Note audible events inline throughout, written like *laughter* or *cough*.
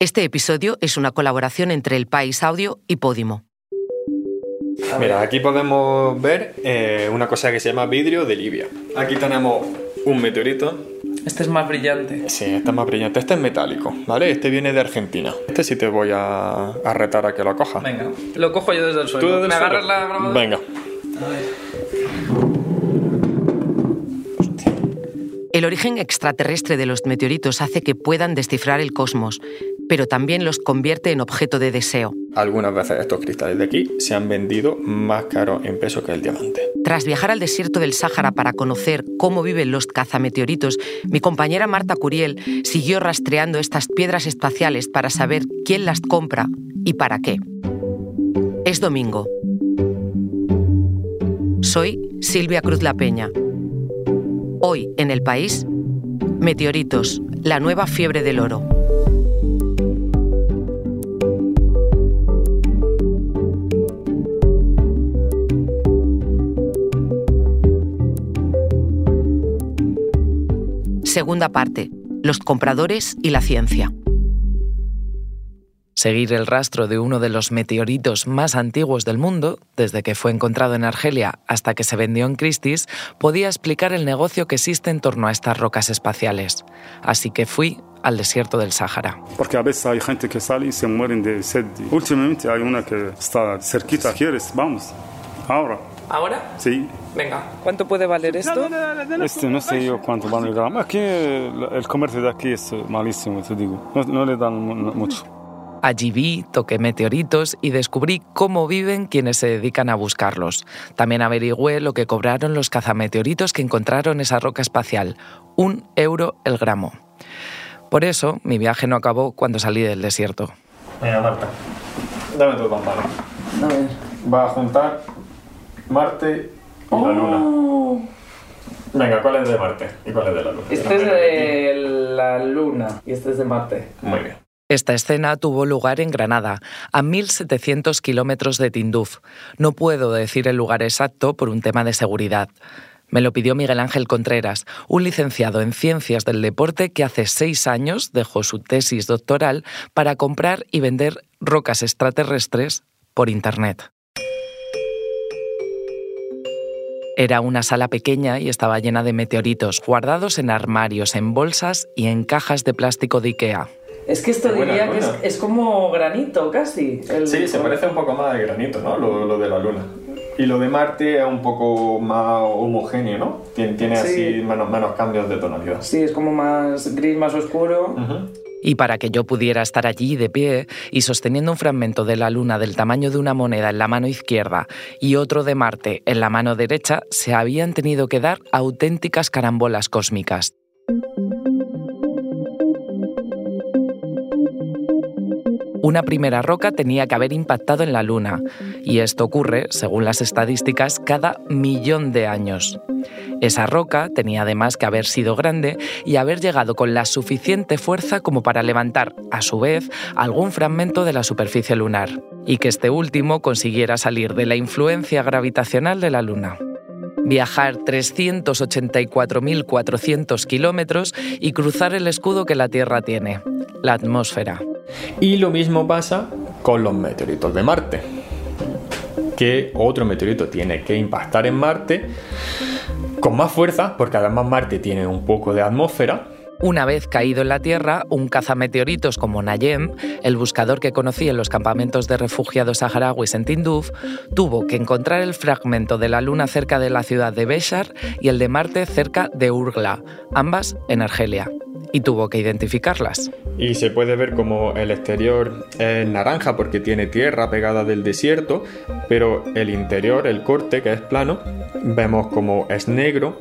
Este episodio es una colaboración entre El País Audio y Podimo. Mira, aquí podemos ver eh, una cosa que se llama vidrio de Libia. Aquí tenemos un meteorito. Este es más brillante. Sí, este es más brillante. Este es metálico, ¿vale? Este viene de Argentina. Este sí te voy a, a retar a que lo cojas. Venga, lo cojo yo desde el suelo. ¿Tú desde el ¿Me suelo? agarras la grabadora? Venga. A ver. El origen extraterrestre de los meteoritos hace que puedan descifrar el cosmos, pero también los convierte en objeto de deseo. Algunas veces estos cristales de aquí se han vendido más caros en peso que el diamante. Tras viajar al desierto del Sáhara para conocer cómo viven los cazameteoritos, mi compañera Marta Curiel siguió rastreando estas piedras espaciales para saber quién las compra y para qué. Es domingo. Soy Silvia Cruz La Peña. Hoy en el país, meteoritos, la nueva fiebre del oro. Segunda parte, los compradores y la ciencia. Seguir el rastro de uno de los meteoritos más antiguos del mundo, desde que fue encontrado en Argelia hasta que se vendió en Christie's, podía explicar el negocio que existe en torno a estas rocas espaciales. Así que fui al desierto del Sáhara. Porque a veces hay gente que sale y se mueren de sed. Últimamente hay una que está cerquita. ¿Quieres? Vamos. Ahora. ¿Ahora? Sí. Venga. ¿Cuánto puede valer esto? Este no sé yo cuánto van a gramo. Aquí el el comercio de aquí es malísimo, te digo. No, no le dan mu- mucho. Allí vi, toqué meteoritos y descubrí cómo viven quienes se dedican a buscarlos. También averigüé lo que cobraron los cazameteoritos que encontraron esa roca espacial, un euro el gramo. Por eso, mi viaje no acabó cuando salí del desierto. Venga, Marta. Dame tu pantalla. A ver. Va a juntar Marte y la Luna. Venga, ¿cuál es de Marte y cuál es de la Luna? Este es de la Luna y este es de Marte. Muy bien. Esta escena tuvo lugar en Granada, a 1.700 kilómetros de Tinduf. No puedo decir el lugar exacto por un tema de seguridad. Me lo pidió Miguel Ángel Contreras, un licenciado en Ciencias del Deporte que hace seis años dejó su tesis doctoral para comprar y vender rocas extraterrestres por Internet. Era una sala pequeña y estaba llena de meteoritos, guardados en armarios, en bolsas y en cajas de plástico de Ikea. Es que esto Qué diría que es, como granito casi. El- Sí, se parece un poco más al granito, ¿no? Lo, lo de la Luna. Y lo de Marte es un poco más homogéneo, ¿no? Tiene, tiene Sí. así menos, menos cambios de tonalidad. Sí, es como más gris, más oscuro. Y para que yo pudiera estar allí de pie y sosteniendo un fragmento de la Luna del tamaño de una moneda en la mano izquierda y otro de Marte en la mano derecha, se habían tenido que dar auténticas carambolas cósmicas. Una primera roca tenía que haber impactado en la Luna, y esto ocurre, según las estadísticas, cada millón de años. Esa roca tenía además que haber sido grande y haber llegado con la suficiente fuerza como para levantar, a su vez, algún fragmento de la superficie lunar, y que este último consiguiera salir de la influencia gravitacional de la Luna. Viajar 384.400 kilómetros y cruzar el escudo que la Tierra tiene, la atmósfera. Y lo mismo pasa con los meteoritos de Marte. Que otro meteorito tiene que impactar en Marte con más fuerza, porque además Marte tiene un poco de atmósfera. Una vez caído en la Tierra, un cazameteoritos como Nayem, el buscador que conocí en los campamentos de refugiados saharauis en Tinduf, tuvo que encontrar el fragmento de la Luna cerca de la ciudad de Béchar y el de Marte cerca de Urgla, ambas en Argelia, y tuvo que identificarlas. Y se puede ver como el exterior es naranja porque tiene tierra pegada del desierto, pero el interior, el corte, que es plano, vemos como es negro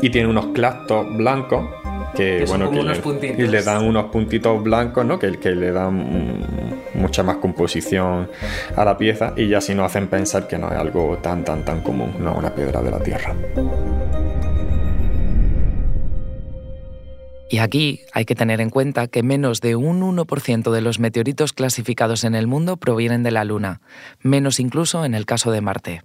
y tiene unos clastos blancos que, Que son bueno, como que unos le, puntitos. y le dan unos puntitos blancos, ¿no? Que, que le dan mucha más composición a la pieza y ya si nos hacen pensar que no es algo tan, tan, tan común, no una piedra de la tierra. Y aquí hay que tener en cuenta que menos de un 1% de los meteoritos clasificados en el mundo provienen de la Luna, menos incluso en el caso de Marte.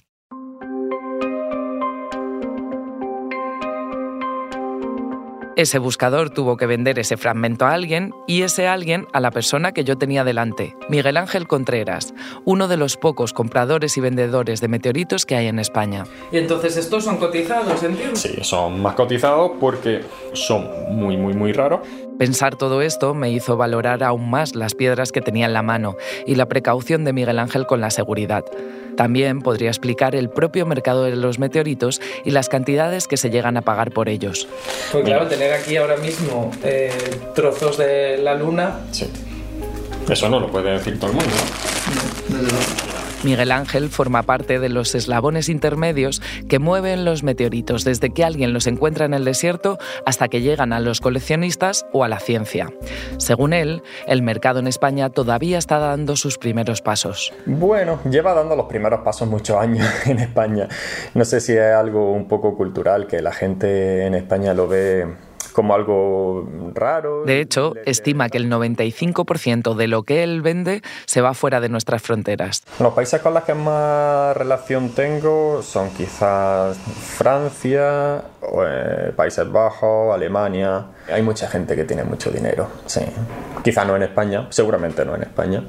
Ese buscador tuvo que vender ese fragmento a alguien y ese alguien a la persona que yo tenía delante, Miguel Ángel Contreras, uno de los pocos compradores y vendedores de meteoritos que hay en España. Y entonces estos son cotizados, ¿entiendes? Sí, son más cotizados porque son muy, muy, muy raros. Pensar todo esto me hizo valorar aún más las piedras que tenía en la mano y la precaución de Miguel Ángel con la seguridad. También podría explicar el propio mercado de los meteoritos y las cantidades que se llegan a pagar por ellos. Pues claro, tener aquí ahora mismo eh, trozos de la luna. Sí. Eso no lo puede decir todo el mundo. Miguel Ángel forma parte de los eslabones intermedios que mueven los meteoritos desde que alguien los encuentra en el desierto hasta que llegan a los coleccionistas o a la ciencia. Según él, el mercado en España todavía está dando sus primeros pasos. Bueno, lleva dando los primeros pasos muchos años *laughs* en España. No sé si es algo un poco cultural que la gente en España lo ve como algo raro. De hecho, estima que el 95% de lo que él vende se va fuera de nuestras fronteras. Los países con los que más relación tengo son quizás Francia, eh, Países Bajos, Alemania. Hay mucha gente que tiene mucho dinero, sí. Quizás no en España, seguramente no en España.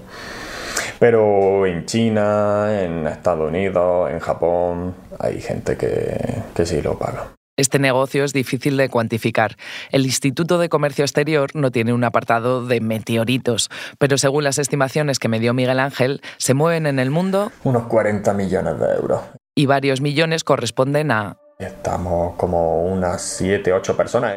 Pero en China, en Estados Unidos, en Japón, hay gente que, que sí lo paga. Este negocio es difícil de cuantificar. El Instituto de Comercio Exterior no tiene un apartado de meteoritos, pero según las estimaciones que me dio Miguel Ángel, se mueven en el mundo unos 40 millones de euros. Y varios millones corresponden a... Estamos como unas 7, 8 personas.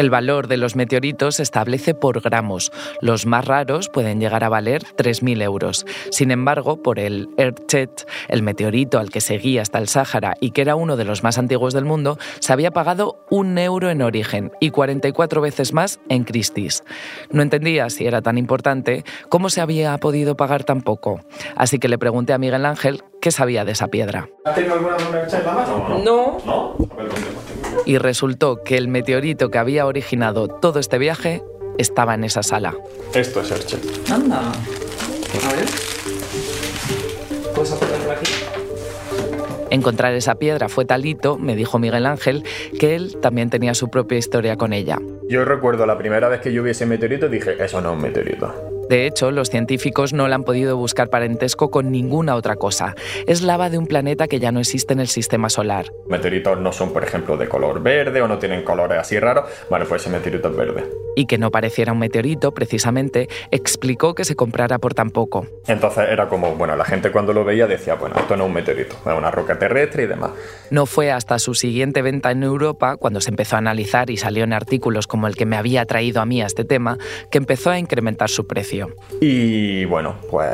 El valor de los meteoritos se establece por gramos. Los más raros pueden llegar a valer 3.000 euros. Sin embargo, por el Earthjet, el meteorito al que seguía hasta el Sáhara y que era uno de los más antiguos del mundo, se había pagado un euro en origen y 44 veces más en Christie's. No entendía si era tan importante, cómo se había podido pagar tan poco. Así que le pregunté a Miguel Ángel qué sabía de esa piedra. ¿Has tenido alguna en la mano? No. ¿No? Y resultó que el meteorito que había originado todo este viaje estaba en esa sala. Esto es Herschel. Anda. A ver. ¿Puedes acercarla aquí? Encontrar esa piedra fue talito, me dijo Miguel Ángel, que él también tenía su propia historia con ella. Yo recuerdo la primera vez que yo vi ese meteorito dije, eso no es un meteorito. De hecho, los científicos no la han podido buscar parentesco con ninguna otra cosa. Es lava de un planeta que ya no existe en el sistema solar. Meteoritos no son, por ejemplo, de color verde o no tienen colores así raros. Bueno, pues ese meteorito es verde. Y que no pareciera un meteorito, precisamente, explicó que se comprara por tan poco. Entonces era como, bueno, la gente cuando lo veía decía, bueno, esto no es un meteorito, es una roca terrestre y demás. No fue hasta su siguiente venta en Europa, cuando se empezó a analizar y salió en artículos como el que me había traído a mí a este tema, que empezó a incrementar su precio. Y bueno, pues,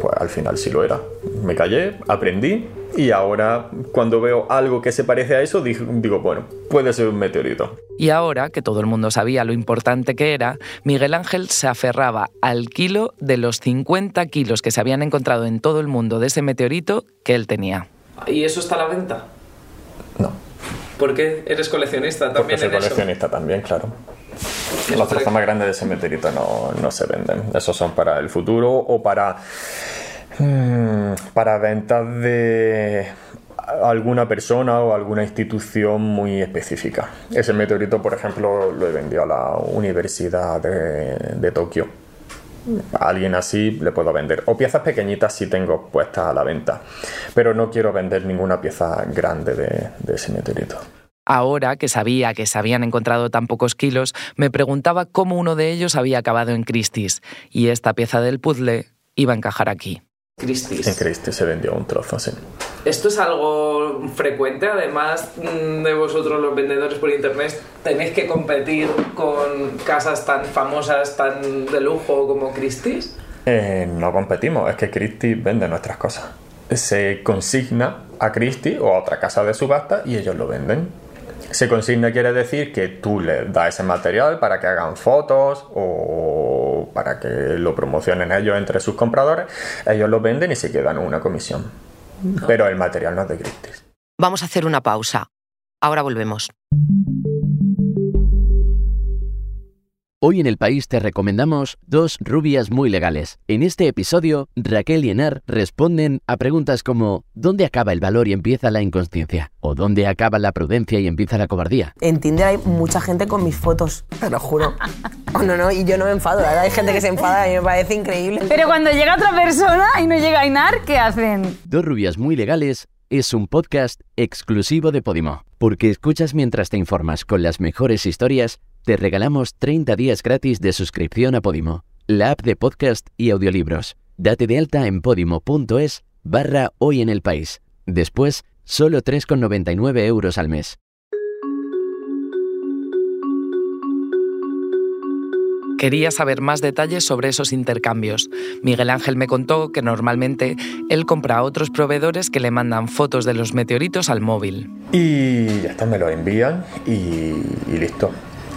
pues al final sí lo era. Me callé, aprendí y ahora cuando veo algo que se parece a eso digo, bueno, puede ser un meteorito. Y ahora que todo el mundo sabía lo importante que era, Miguel Ángel se aferraba al kilo de los 50 kilos que se habían encontrado en todo el mundo de ese meteorito que él tenía. ¿Y eso está a la venta? No. ¿Por qué? ¿Eres coleccionista también? Porque soy coleccionista también, claro. Los trozos más grandes de ese meteorito no, no, se venden. Esos son para el futuro o para, mm, para ventas de alguna persona o alguna institución muy específica. Ese meteorito, por ejemplo, lo he vendido a la Universidad de, de Tokio. A alguien así le puedo vender. O piezas pequeñitas si tengo puestas a la venta. Pero no quiero vender ninguna pieza grande de, de ese meteorito. Ahora que sabía que se habían encontrado tan pocos kilos, me preguntaba cómo uno de ellos había acabado en Christie's, y esta pieza del puzzle iba a encajar aquí. Christie's. En Christie's se vendió un trozo, sí. ¿Esto es algo frecuente? Además mm, de vosotros los vendedores por internet, ¿tenéis que competir con casas tan famosas, tan de lujo como Christie's? Eh, no competimos, es que Christie's vende nuestras cosas. Se consigna a Christie o a otra casa de subasta y ellos lo venden. Se consigna quiere decir que tú le das ese material para que hagan fotos o para que lo promocionen ellos entre sus compradores. Ellos lo venden y se quedan una comisión. Pero el material no es de Christie's. Vamos a hacer una pausa. Ahora volvemos. Hoy en el país te recomendamos dos rubias muy legales. En este episodio, Raquel y Enar responden a preguntas como ¿dónde acaba el valor y empieza la inconsciencia? ¿O dónde acaba la prudencia y empieza la cobardía? En Tinder hay mucha gente con mis fotos, te lo juro. *laughs* Oh, no, no, y yo no me enfado, la verdad hay gente que se enfada y me parece increíble. Pero cuando llega otra persona y no llega Inar, ¿qué hacen? Dos rubias muy legales es un podcast exclusivo de Podimo. Porque escuchas mientras te informas con las mejores historias te regalamos 30 días gratis de suscripción a Podimo, la app de podcast y audiolibros. Date de alta en podimo.es barra hoy en el país. Después, solo 3,99 euros al mes. Quería saber más detalles sobre esos intercambios. Miguel Ángel me contó que normalmente él compra a otros proveedores que le mandan fotos de los meteoritos al móvil. Y ya está, me lo envían y, y listo.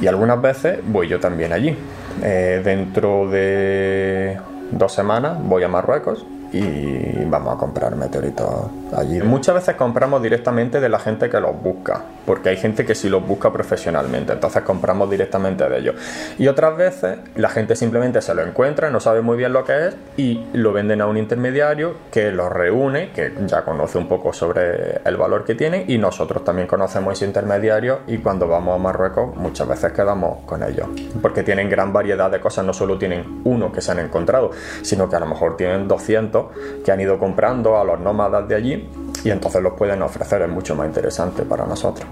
Y algunas veces voy yo también allí. Eh, dentro de dos semanas voy a Marruecos y vamos a comprar meteoritos allí. Muchas veces compramos directamente de la gente que los busca, porque hay gente que sí los busca profesionalmente, entonces compramos directamente de ellos. Y otras veces la gente simplemente se lo encuentra, no sabe muy bien lo que es y lo venden a un intermediario que los reúne, que ya conoce un poco sobre el valor que tienen y nosotros también conocemos ese intermediario y cuando vamos a Marruecos muchas veces quedamos con ellos, porque tienen gran variedad de cosas, no solo tienen uno que se han encontrado, sino que a lo mejor tienen 200 que han ido comprando a los nómadas de allí y entonces los pueden ofrecer, es mucho más interesante para nosotros.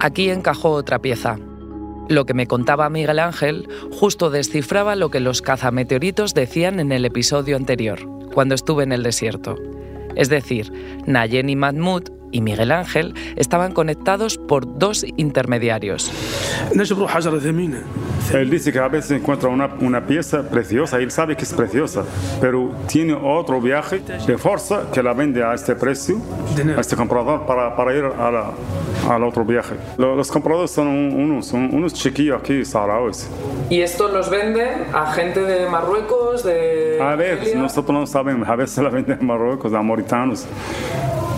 Aquí encajó otra pieza. Lo que me contaba Miguel Ángel justo descifraba lo que los cazameteoritos decían en el episodio anterior, cuando estuve en el desierto. Es decir, Nayen y Mahmoud y Miguel Ángel estaban conectados por dos intermediarios. Él dice que a veces encuentra una, una pieza preciosa y él sabe que es preciosa, pero tiene otro viaje de fuerza que la vende a este precio, a este comprador, para, para ir a la, al otro viaje. Lo- Los compradores son unos, son unos chiquillos aquí, saharauis. ¿Y esto los venden a gente de Marruecos, de... A ver, Argelia? nosotros no sabemos, a veces la venden en Marruecos, a mauritanos.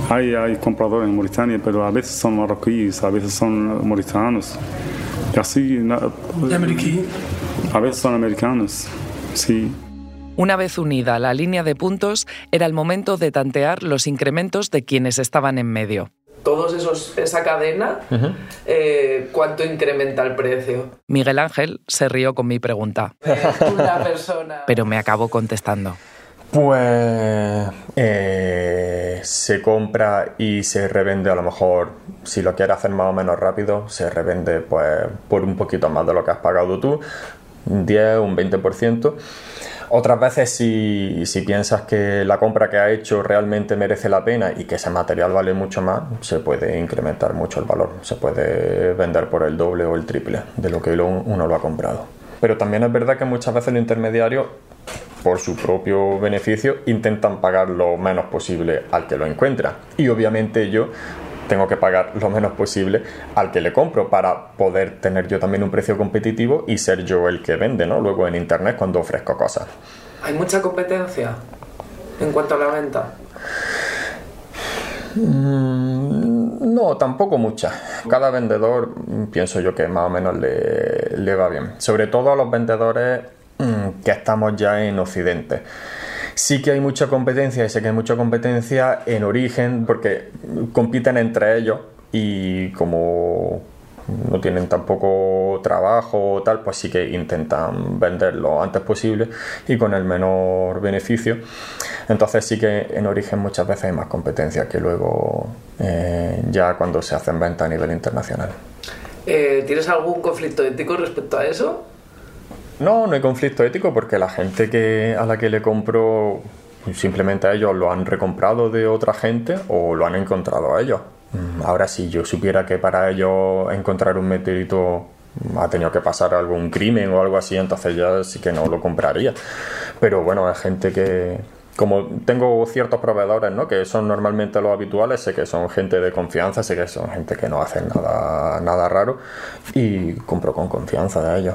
Hay, hay compradores en Mauritania, pero a veces son marroquíes, a veces son mauritanos. Así, na- a veces son americanos, sí. Una vez unida la línea de puntos, era el momento de tantear los incrementos de quienes estaban en medio. Todos esos, esa cadena, eh, ¿cuánto incrementa el precio? Miguel Ángel se rió con mi pregunta, *laughs* Una persona... pero me acabó contestando. Pues eh, se compra y se revende a lo mejor, si lo quieres hacer más o menos rápido, se revende pues por un poquito más de lo que has pagado tú, un 10, un 20%. Otras veces si, si piensas que la compra que has hecho realmente merece la pena y que ese material vale mucho más, se puede incrementar mucho el valor, se puede vender por el doble o el triple de lo que uno lo ha comprado. Pero también es verdad que muchas veces los intermediarios por su propio beneficio, intentan pagar lo menos posible al que lo encuentra. Y obviamente yo tengo que pagar lo menos posible al que le compro para poder tener yo también un precio competitivo y ser yo el que vende, ¿no? Luego en internet cuando ofrezco cosas. ¿Hay mucha competencia en cuanto a la venta? Mm, No, tampoco mucha. Cada vendedor pienso yo que más o menos le, le va bien. Sobre todo a los vendedores que estamos ya en Occidente. Sí que hay mucha competencia y sé que hay mucha competencia en origen porque compiten entre ellos y como no tienen tampoco trabajo o tal, pues sí que intentan vender lo antes posible y con el menor beneficio. Entonces sí que en origen muchas veces hay más competencia que luego eh, ya cuando se hacen ventas a nivel internacional. Eh, ¿Tienes algún conflicto ético respecto a eso? No, no hay conflicto ético porque la gente que, a la que le compro simplemente a ellos lo han recomprado de otra gente o lo han encontrado a ellos. Mm, Ahora si yo supiera que para ellos encontrar un meteorito ha tenido que pasar algún crimen o algo así, entonces ya sí que no lo compraría. Pero bueno, hay gente que, como tengo ciertos proveedores, ¿no? Que son normalmente los habituales, sé que son gente de confianza, sé que son gente que no hacen nada, nada raro y compro con confianza de ellos.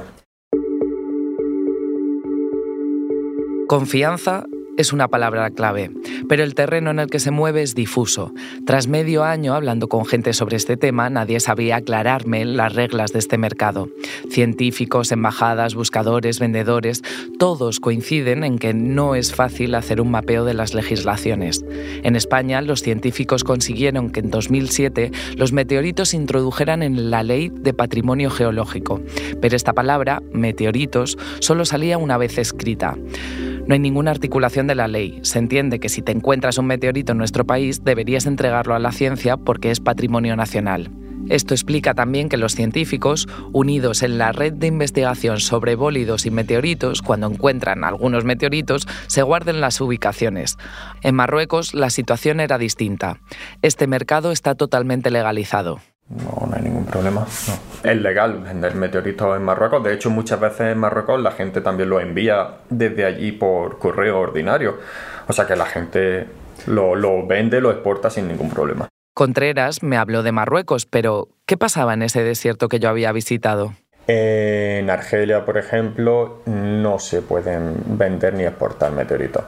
Confianza es una palabra clave, pero el terreno en el que se mueve es difuso. Tras medio año hablando con gente sobre este tema, nadie sabía aclararme las reglas de este mercado. Científicos, embajadas, buscadores, vendedores, todos coinciden en que no es fácil hacer un mapeo de las legislaciones. En España, los científicos consiguieron que en 2007 los meteoritos se introdujeran en la ley de patrimonio geológico, pero esta palabra, meteoritos, solo salía una vez escrita. No hay ninguna articulación de la ley. Se entiende que si te encuentras un meteorito en nuestro país, deberías entregarlo a la ciencia porque es patrimonio nacional. Esto explica también que los científicos, unidos en la red de investigación sobre bólidos y meteoritos, cuando encuentran algunos meteoritos, se guarden las ubicaciones. En Marruecos la situación era distinta. Este mercado está totalmente legalizado. No, no hay ningún problema. Es legal vender meteoritos en Marruecos. De hecho, muchas veces en Marruecos la gente también lo envía desde allí por correo ordinario. O sea que la gente lo, lo vende, lo exporta sin ningún problema. Contreras me habló de Marruecos, pero ¿qué pasaba en ese desierto que yo había visitado? En Argelia, por ejemplo, no se pueden vender ni exportar meteoritos.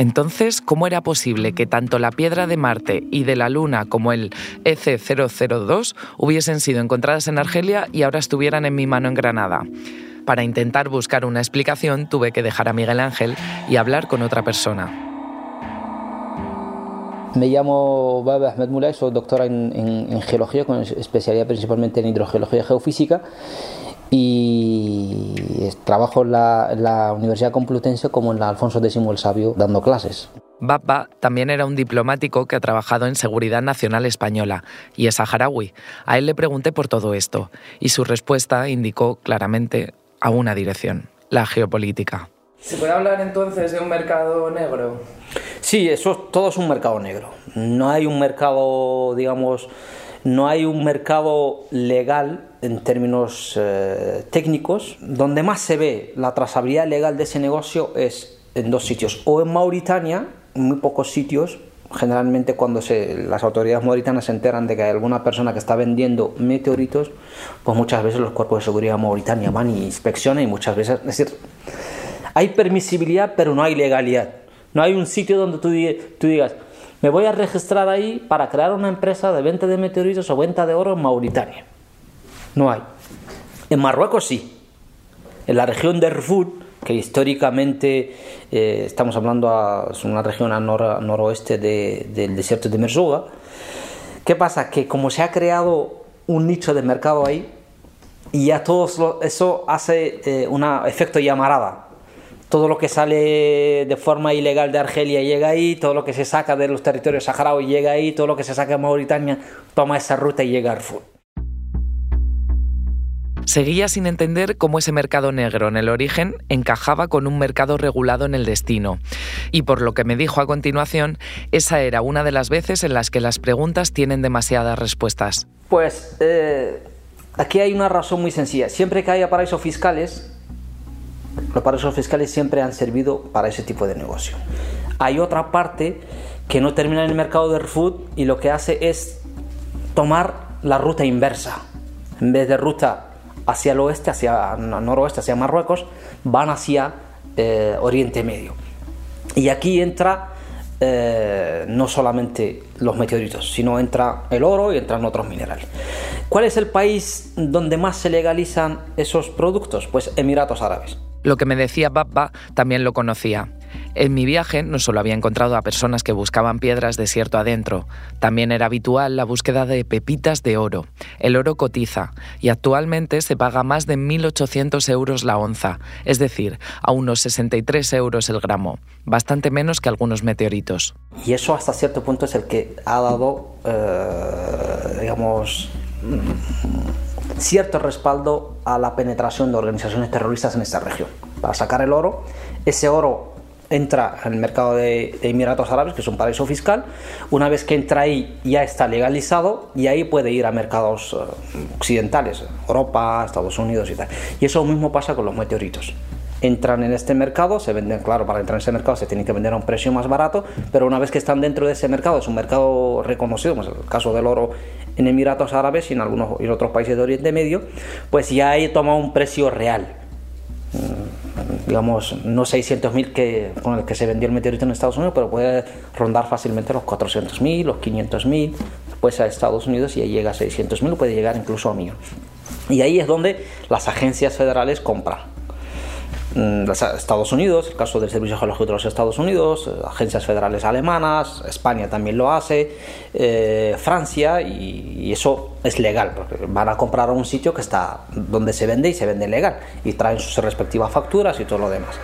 Entonces, ¿cómo era posible que tanto la piedra de Marte y de la Luna como el EC002 hubiesen sido encontradas en Argelia y ahora estuvieran en mi mano en Granada? Para intentar buscar una explicación tuve que dejar a Miguel Ángel y hablar con otra persona. Me llamo Baba Ahmed Moulay, soy doctora en, en geología con especialidad principalmente en hidrogeología y geofísica y trabajo en la, Universidad Complutense como en la Alfonso X el Sabio dando clases. Baba también era un diplomático que ha trabajado en Seguridad Nacional Española y es saharaui. A él le pregunté por todo esto y su respuesta indicó claramente a una dirección, la geopolítica. ¿Se puede hablar entonces de un mercado negro? Sí, eso todo es un mercado negro. No hay un mercado, digamos, no hay un mercado legal en términos eh, técnicos. Donde más se ve la trazabilidad legal de ese negocio es en dos sitios. O en Mauritania, en muy pocos sitios, generalmente cuando se, las autoridades mauritanas se enteran de que hay alguna persona que está vendiendo meteoritos, pues muchas veces los cuerpos de seguridad mauritania van y inspeccionan y muchas veces, es decir, hay permisibilidad pero no hay legalidad. No hay un sitio donde tú, tú digas, me voy a registrar ahí para crear una empresa de venta de meteoritos o venta de oro en Mauritania. No hay. En Marruecos sí. En la región de Erfoud, que históricamente eh, estamos hablando es una región al noroeste del desierto de Merzouga. ¿Qué pasa? Que como se ha creado un nicho de mercado ahí, y ya todo eso hace eh, un efecto llamarada todo lo que sale de forma ilegal de Argelia llega ahí, todo lo que se saca de los territorios saharauis llega ahí, todo lo que se saca de Mauritania toma esa ruta y llega a Arfur. Seguía sin entender cómo ese mercado negro en el origen encajaba con un mercado regulado en el destino. Y por lo que me dijo a continuación, esa era una de las veces en las que las preguntas tienen demasiadas respuestas. Pues eh, aquí hay una razón muy sencilla. Siempre que haya paraísos fiscales, los paraísos fiscales siempre han servido para ese tipo de negocio. Hay otra parte que no termina en el mercado del food y lo que hace es tomar la ruta inversa. En vez de ruta hacia el oeste, hacia el noroeste, hacia Marruecos, van hacia eh, Oriente Medio. Y aquí entra eh, no solamente los meteoritos, sino entra el oro y entran otros minerales. ¿Cuál es el país donde más se legalizan esos productos? Pues Emiratos Árabes. Lo que me decía Babba también lo conocía. En mi viaje no solo había encontrado a personas que buscaban piedras desierto adentro, también era habitual la búsqueda de pepitas de oro. El oro cotiza y actualmente se paga más de 1.800 euros la onza, es decir, a unos 63 euros el gramo, bastante menos que algunos meteoritos. Y eso hasta cierto punto es el que ha dado, eh, digamos, cierto respaldo a la penetración de organizaciones terroristas en esta región. Para sacar el oro, ese oro entra en el mercado de, Emiratos Árabes, que es un paraíso fiscal. Una vez que entra ahí, ya está legalizado y ahí puede ir a mercados eh, occidentales, Europa, Estados Unidos y tal. Y eso mismo pasa con los meteoritos entran en este mercado, se venden, claro, para entrar en ese mercado se tienen que vender a un precio más barato, pero una vez que están dentro de ese mercado, es un mercado reconocido, como es el caso del oro en Emiratos Árabes y en algunos y en otros países de Oriente Medio, pues ya ahí toma un precio real. Digamos, no 600.000 que, con el que se vendió el meteorito en Estados Unidos, pero puede rondar fácilmente los 400.000, los 500.000, después a Estados Unidos y ahí llega a 600.000, puede llegar incluso a millones. Y ahí es donde las agencias federales compran. Mm, Estados Unidos, el caso del Servicio Geológico de los Estados Unidos, eh, agencias federales alemanas, España también lo hace, eh, Francia, y, eso es legal, porque van a comprar a un sitio que está donde se vende y se vende legal, y traen sus respectivas facturas y todo lo demás.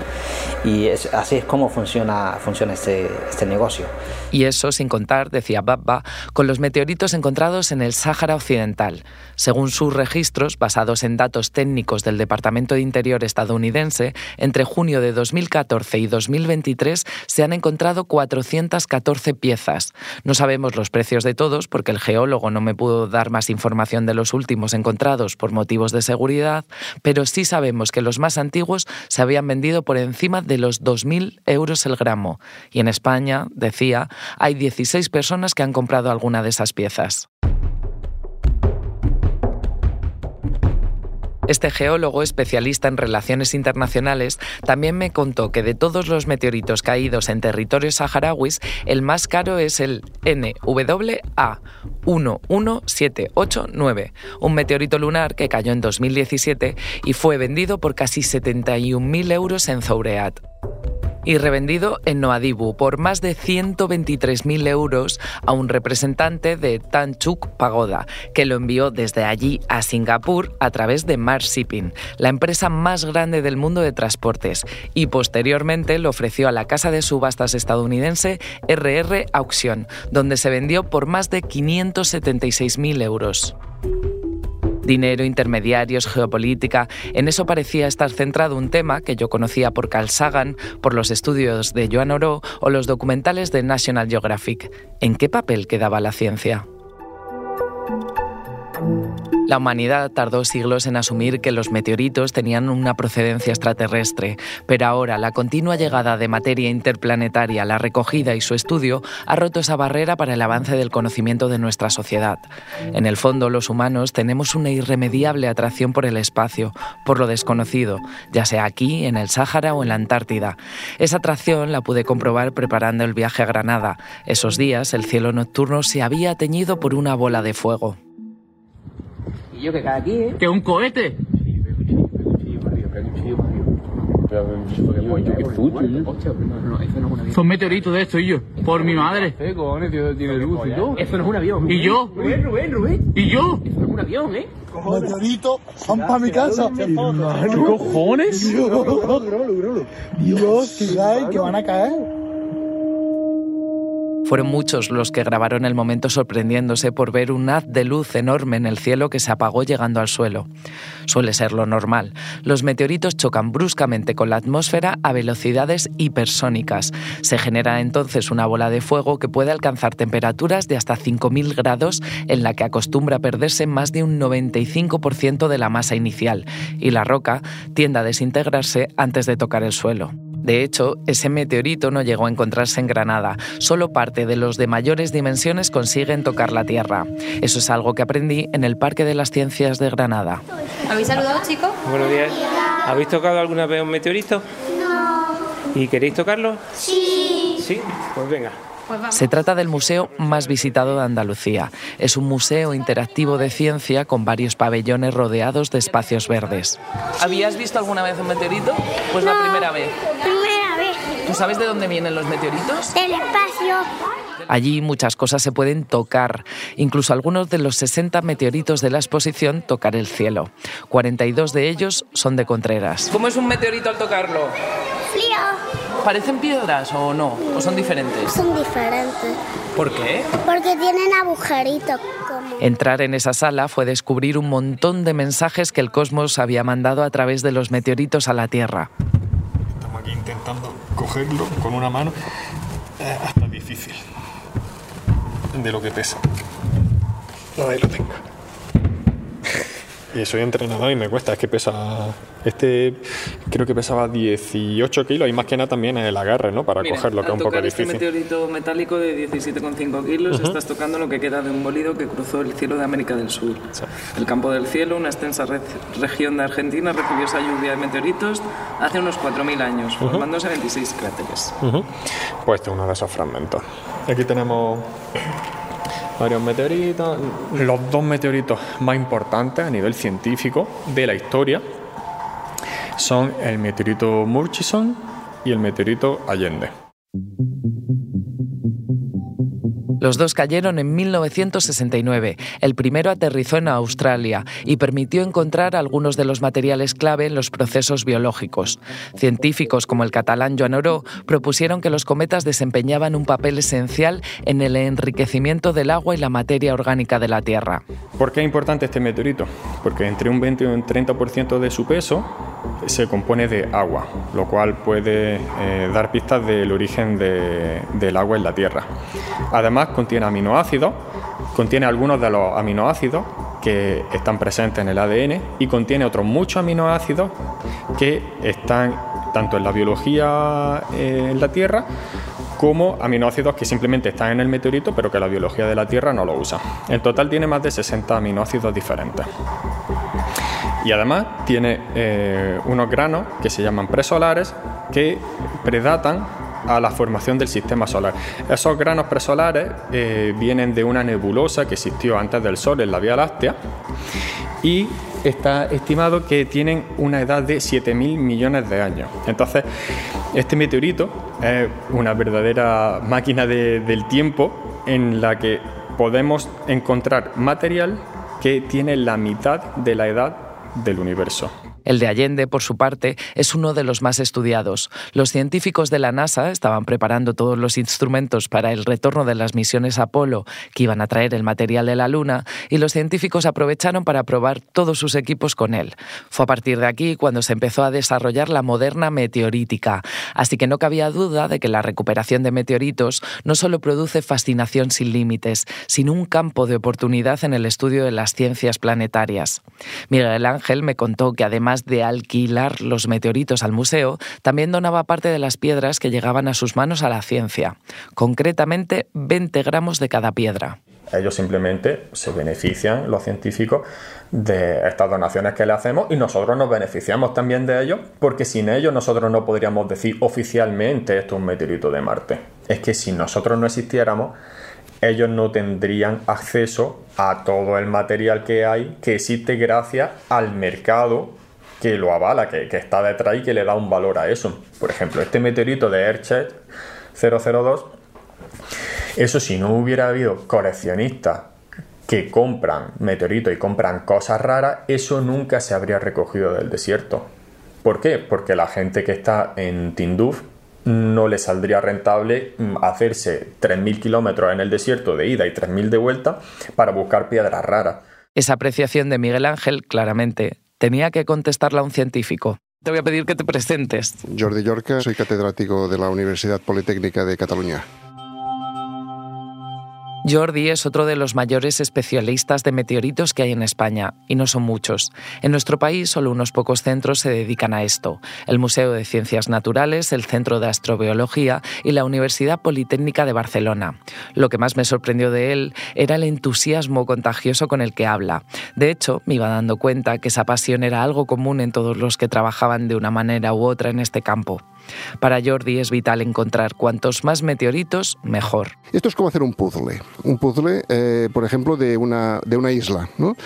Y así es como funciona, funciona este, este negocio. Y eso sin contar, decía Babba, con los meteoritos encontrados en el Sáhara Occidental. Según sus registros, basados en datos técnicos del Departamento de Interior estadounidense, entre junio de 2014 y 2023 se han encontrado 414 piezas. No sabemos los precios de todos porque el geólogo no me pudo dar más información de los últimos encontrados por motivos de seguridad, pero sí sabemos que los más antiguos se habían vendido por encima de los 2.000 euros el gramo. Y en España, decía, hay 16 personas que han comprado alguna de esas piezas. Este geólogo especialista en relaciones internacionales también me contó que de todos los meteoritos caídos en territorios saharauis, el más caro es el NWA 11789, un meteorito lunar que cayó en 2017 y fue vendido por casi 71.000 euros en Zoureat y revendido en Noadibu por más de 123.000 euros a un representante de Tanchuk Pagoda, que lo envió desde allí a Singapur a través de Mars Shipping, la empresa más grande del mundo de transportes, y posteriormente lo ofreció a la casa de subastas estadounidense RR Auction, donde se vendió por más de 576.000 euros dinero, intermediarios, geopolítica. En eso parecía estar centrado un tema que yo conocía por Carl Sagan, por los estudios de Joan Oro o los documentales de National Geographic. ¿En qué papel quedaba la ciencia? La humanidad tardó siglos en asumir que los meteoritos tenían una procedencia extraterrestre, pero ahora la continua llegada de materia interplanetaria, la recogida y su estudio ha roto esa barrera para el avance del conocimiento de nuestra sociedad. En el fondo, los humanos tenemos una irremediable atracción por el espacio, por lo desconocido, ya sea aquí, en el Sáhara o en la Antártida. Esa atracción la pude comprobar preparando el viaje a Granada. Esos días el cielo nocturno se había teñido por una bola de fuego. Y yo que cada aquí, ¿eh? ¿Que un cohete? Son meteoritos de esto, y yo. Por mi madre. Eso no es un avión. ¿Y yo? Rubén, Rubén, Rubén. ¿Y yo? Eso no es un avión, ¿eh? Meteoritos son para mi casa. ¿Qué cojones? Dios, que que van a caer. Fueron muchos los que grabaron el momento sorprendiéndose por ver un haz de luz enorme en el cielo que se apagó llegando al suelo. Suele ser lo normal. Los meteoritos chocan bruscamente con la atmósfera a velocidades hipersónicas. Se genera entonces una bola de fuego que puede alcanzar temperaturas de hasta 5.000 grados en la que acostumbra perderse más de un 95% de la masa inicial y la roca tiende a desintegrarse antes de tocar el suelo. De hecho, ese meteorito no llegó a encontrarse en Granada. Solo parte de los de mayores dimensiones consiguen tocar la Tierra. Eso es algo que aprendí en el Parque de las Ciencias de Granada. ¿Habéis saludado, chicos? Buenos días. ¿Habéis tocado alguna vez un meteorito? No. ¿Y queréis tocarlo? Sí. Sí, pues venga. Se trata del museo más visitado de Andalucía. Es un museo interactivo de ciencia con varios pabellones rodeados de espacios verdes. ¿Habías visto alguna vez un meteorito? Pues la primera vez. Primera vez. ¿Tú sabes de dónde vienen los meteoritos? Del espacio. Allí muchas cosas se pueden tocar, incluso algunos de los 60 meteoritos de la exposición tocar el cielo. 42 de ellos son de Contreras. ¿Cómo es un meteorito al tocarlo? Frío. ¿Parecen piedras o no? ¿O son diferentes? Son diferentes. ¿Por qué? Porque tienen agujeritos. Como... Entrar en esa sala fue descubrir un montón de mensajes que el cosmos había mandado a través de los meteoritos a la Tierra. Estamos aquí intentando cogerlo con una mano. Es hasta difícil. De lo que pesa. Ahí lo tengo. Y soy entrenador y me cuesta, es que pesa. Este creo que pesaba 18 kilos y más que nada también el agarre, ¿no? Para Mira, cogerlo, que es un poco tocar difícil. Este meteorito metálico de 17,5 kilos, estás tocando lo que queda de un bólido que cruzó el cielo de América del Sur. El campo del cielo, una extensa re- región de Argentina, recibió esa lluvia de meteoritos hace unos 4.000 años, formándose 26 cráteres. Pues este es uno de esos fragmentos. Aquí tenemos varios meteoritos. Los dos meteoritos más importantes a nivel científico de la historia son el meteorito Murchison y el meteorito Allende. Los dos cayeron en 1969. El primero aterrizó en Australia y permitió encontrar algunos de los materiales clave en los procesos biológicos. Científicos como el catalán Joan Oró propusieron que los cometas desempeñaban un papel esencial en el enriquecimiento del agua y la materia orgánica de la Tierra. ¿Por qué es importante este meteorito? Porque entre un 20 y un 30% de su peso se compone de agua, lo cual puede eh, dar pistas del origen de- del agua en la Tierra. Además contiene aminoácidos, contiene algunos de los aminoácidos que están presentes en el ADN y contiene otros muchos aminoácidos que están tanto en la biología eh, en la Tierra como aminoácidos que simplemente están en el meteorito pero que la biología de la Tierra no lo usa. En total tiene más de 60 aminoácidos diferentes. Y además tiene eh, unos granos que se llaman presolares que predatan a la formación del sistema solar. Esos granos presolares eh, vienen de una nebulosa que existió antes del Sol en la Vía Láctea y está estimado que tienen una edad de 7.000 millones de años. Entonces, este meteorito es una verdadera máquina de- del tiempo en la que podemos encontrar material que tiene la mitad de la edad del universo. El de Allende, por su parte, es uno de los más estudiados. Los científicos de la NASA estaban preparando todos los instrumentos para el retorno de las misiones Apolo que iban a traer el material de la Luna y los científicos aprovecharon para probar todos sus equipos con él. Fue a partir de aquí cuando se empezó a desarrollar la moderna meteorítica, así que no cabía duda de que la recuperación de meteoritos no solo produce fascinación sin límites, sino un campo de oportunidad en el estudio de las ciencias planetarias. Miguel Ángel me contó que además de alquilar los meteoritos al museo, también donaba parte de las piedras que llegaban a sus manos a la ciencia, concretamente 20 gramos de cada piedra. Ellos simplemente se benefician, los científicos, de estas donaciones que le hacemos y nosotros nos beneficiamos también de ellos, porque sin ellos nosotros no podríamos decir oficialmente esto es un meteorito de Marte. Es que si nosotros no existiéramos, ellos no tendrían acceso a todo el material que hay, que existe gracias al mercado que lo avala, que, que está detrás y que le da un valor a eso. Por ejemplo, este meteorito de Erchet 002 eso si no hubiera habido coleccionistas que compran meteoritos y compran cosas raras, eso nunca se habría recogido del desierto. ¿Por qué? Porque la gente que está en Tinduf no le saldría rentable mm, hacerse 3.000 kilómetros en el desierto de ida y 3.000 de vuelta para buscar piedras raras. Esa apreciación de Miguel Ángel, claramente, tenía que contestarla un científico. Te voy a pedir que te presentes. Jordi Llorca, soy catedrático de la Universidad Politécnica de Cataluña. Jordi es otro de los mayores especialistas de meteoritos que hay en España, y no son muchos. En nuestro país solo unos pocos centros se dedican a esto. El Museo de Ciencias Naturales, el Centro de Astrobiología y la Universidad Politécnica de Barcelona. Lo que más me sorprendió de él era el entusiasmo contagioso con el que habla. De hecho, me iba dando cuenta que esa pasión era algo común en todos los que trabajaban de una manera u otra en este campo. Para Jordi es vital encontrar cuantos más meteoritos, mejor. Esto es como hacer un puzzle. Un puzzle, eh, por ejemplo, de una, de una isla. ¿no?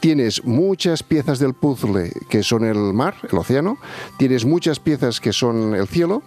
Tienes muchas piezas del puzzle que son el mar, el océano, tienes muchas piezas que son el cielo,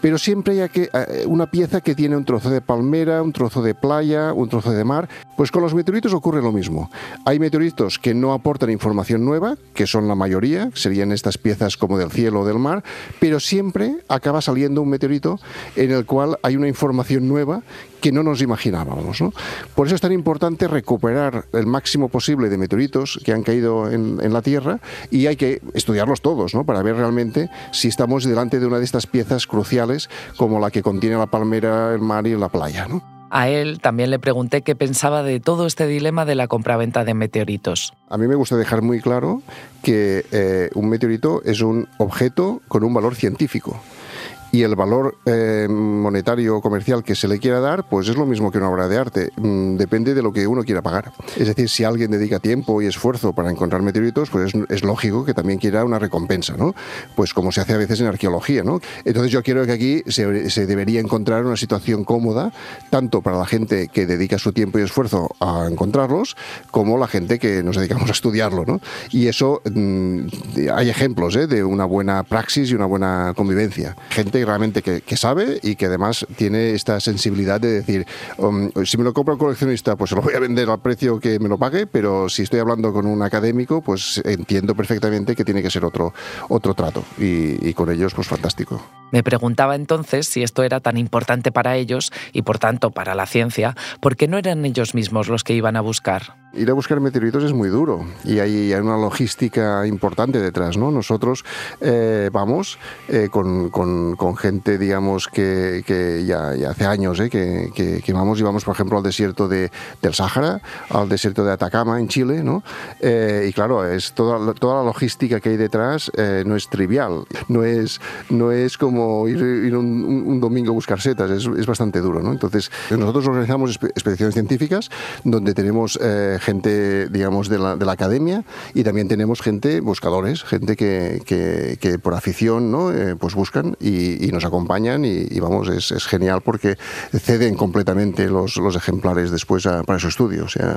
pero siempre hay aquí, eh, una pieza que tiene un trozo de palmera, un trozo de playa, un trozo de mar. Pues con los meteoritos ocurre lo mismo. Hay meteoritos que no aportan información nueva, que son la mayoría, serían estas piezas como del cielo o del mar, pero siempre acaba saliendo un meteorito en el cual hay una información nueva que no nos imaginábamos. ¿no? Por eso es tan importante recuperar el máximo posible de meteoritos que han caído en, en la Tierra y hay que estudiarlos todos ¿no? para ver realmente si estamos delante de una de estas piezas cruciales como la que contiene la palmera, el mar y la playa. ¿no? A él también le pregunté qué pensaba de todo este dilema de la compraventa de meteoritos. A mí me gusta dejar muy claro que eh, un meteorito es un objeto con un valor científico y el valor eh, monetario comercial que se le quiera dar, pues es lo mismo que una obra de arte. Mm, depende de lo que uno quiera pagar. Es decir, si alguien dedica tiempo y esfuerzo para encontrar meteoritos, pues es, lógico que también quiera una recompensa, ¿no? Pues como se hace a veces en arqueología, ¿no? Entonces yo quiero que aquí se, se debería encontrar una situación cómoda, tanto para la gente que dedica su tiempo y esfuerzo a encontrarlos, como la gente que nos dedicamos a estudiarlo, ¿no? Y eso, mm, hay ejemplos ¿eh? de una buena praxis y una buena convivencia. Gente realmente que, sabe y que además tiene esta sensibilidad de decir, si me lo compra un coleccionista, pues se lo voy a vender al precio que me lo pague, pero si estoy hablando con un académico, pues entiendo perfectamente que tiene que ser otro, otro trato y con ellos, pues fantástico. Me preguntaba entonces si esto era tan importante para ellos y por tanto para la ciencia, porque no eran ellos mismos los que iban a buscar. Ir a buscar meteoritos es muy duro y hay, hay una logística importante detrás, ¿no? Nosotros eh, vamos eh, con, gente, digamos, que, ya, hace años eh, que, vamos y vamos, por ejemplo, al desierto de, del Sáhara, al desierto de Atacama, en Chile, ¿no? Y claro, es toda, toda la logística que hay detrás no es trivial, no es, no es como ir, ir un, un, domingo a buscar setas, es, es, bastante duro, ¿no? Entonces, nosotros organizamos expediciones científicas donde tenemos gente, digamos, de la, de la, academia y también tenemos gente, buscadores, gente que, que, que por afición, ¿no? Eh, pues buscan y, y, nos acompañan y, y vamos, es, es, genial porque ceden completamente los, los ejemplares después a, para su estudio, o sea,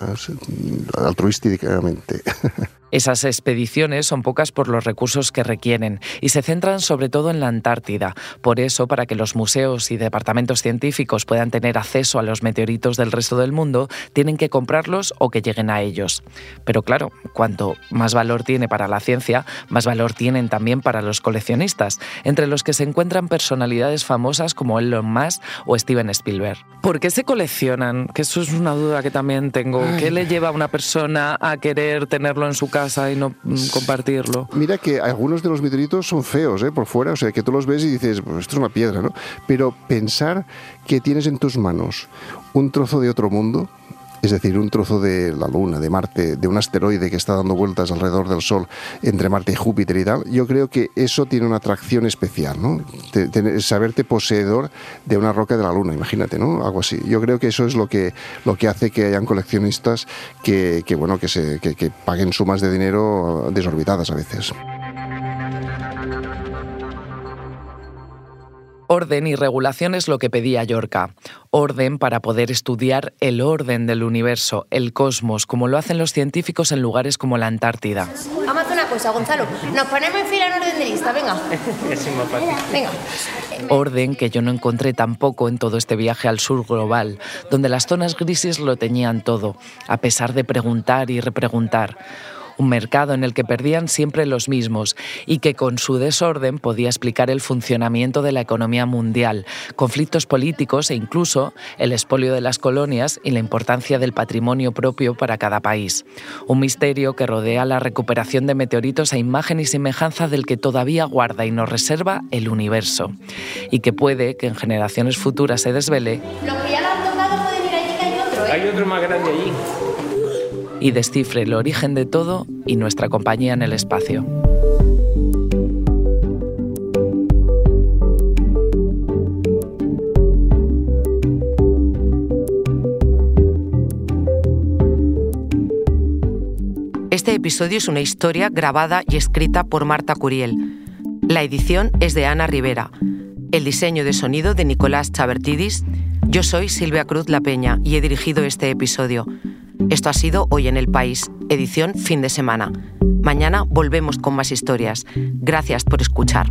altruísticamente. *laughs* Esas expediciones son pocas por los recursos que requieren y se centran sobre todo en la Antártida. Por eso, para que los museos y departamentos científicos puedan tener acceso a los meteoritos del resto del mundo, tienen que comprarlos o que lleguen a ellos. Pero claro, cuanto más valor tiene para la ciencia, más valor tienen también para los coleccionistas, entre los que se encuentran personalidades famosas como Elon Musk o Steven Spielberg. ¿Por qué se coleccionan? Que eso es una duda que también tengo. ¿Qué le lleva a una persona a querer tenerlo en su casa? y no compartirlo. Mira que algunos de los meteoritos son feos ¿eh? por fuera, o sea, que tú los ves y dices, pues esto es una piedra, ¿no? Pero pensar que tienes en tus manos un trozo de otro mundo, es decir, un trozo de la Luna, de Marte, de un asteroide que está dando vueltas alrededor del Sol entre Marte y Júpiter y tal, yo creo que eso tiene una atracción especial, ¿no? Te, te, saberte poseedor de una roca de la Luna, imagínate, ¿no? Algo así. Yo creo que eso es lo que, lo que hace que hayan coleccionistas que, que bueno, que, se, que, que paguen sumas de dinero desorbitadas a veces. Orden y regulación es lo que pedía Yorca. Orden para poder estudiar el orden del universo, el cosmos, como lo hacen los científicos en lugares como la Antártida. Vamos a hacer una cosa, Gonzalo. Nos ponemos en fila en orden de lista, venga. *laughs* es. Venga. Orden que yo no encontré tampoco en todo este viaje al sur global, donde las zonas grises lo tenían todo, a pesar de preguntar y repreguntar un mercado en el que perdían siempre los mismos y que con su desorden podía explicar el funcionamiento de la economía mundial, conflictos políticos e incluso el expolio de las colonias y la importancia del patrimonio propio para cada país. Un misterio que rodea la recuperación de meteoritos a imagen y semejanza del que todavía guarda y nos reserva el universo y que puede que en generaciones futuras se desvele. Los que ya lo han tocado pueden ir allí que hay otro. ¿eh? Hay otro más grande allí y descifre el origen de todo y nuestra compañía en el espacio. Este episodio es una historia grabada y escrita por Marta Curiel. La edición es de Ana Rivera. El diseño de sonido de Nicolás Chabertidis. Yo soy Silvia Cruz La Peña y he dirigido este episodio. Esto ha sido Hoy en el País, edición fin de semana. Mañana volvemos con más historias. Gracias por escuchar.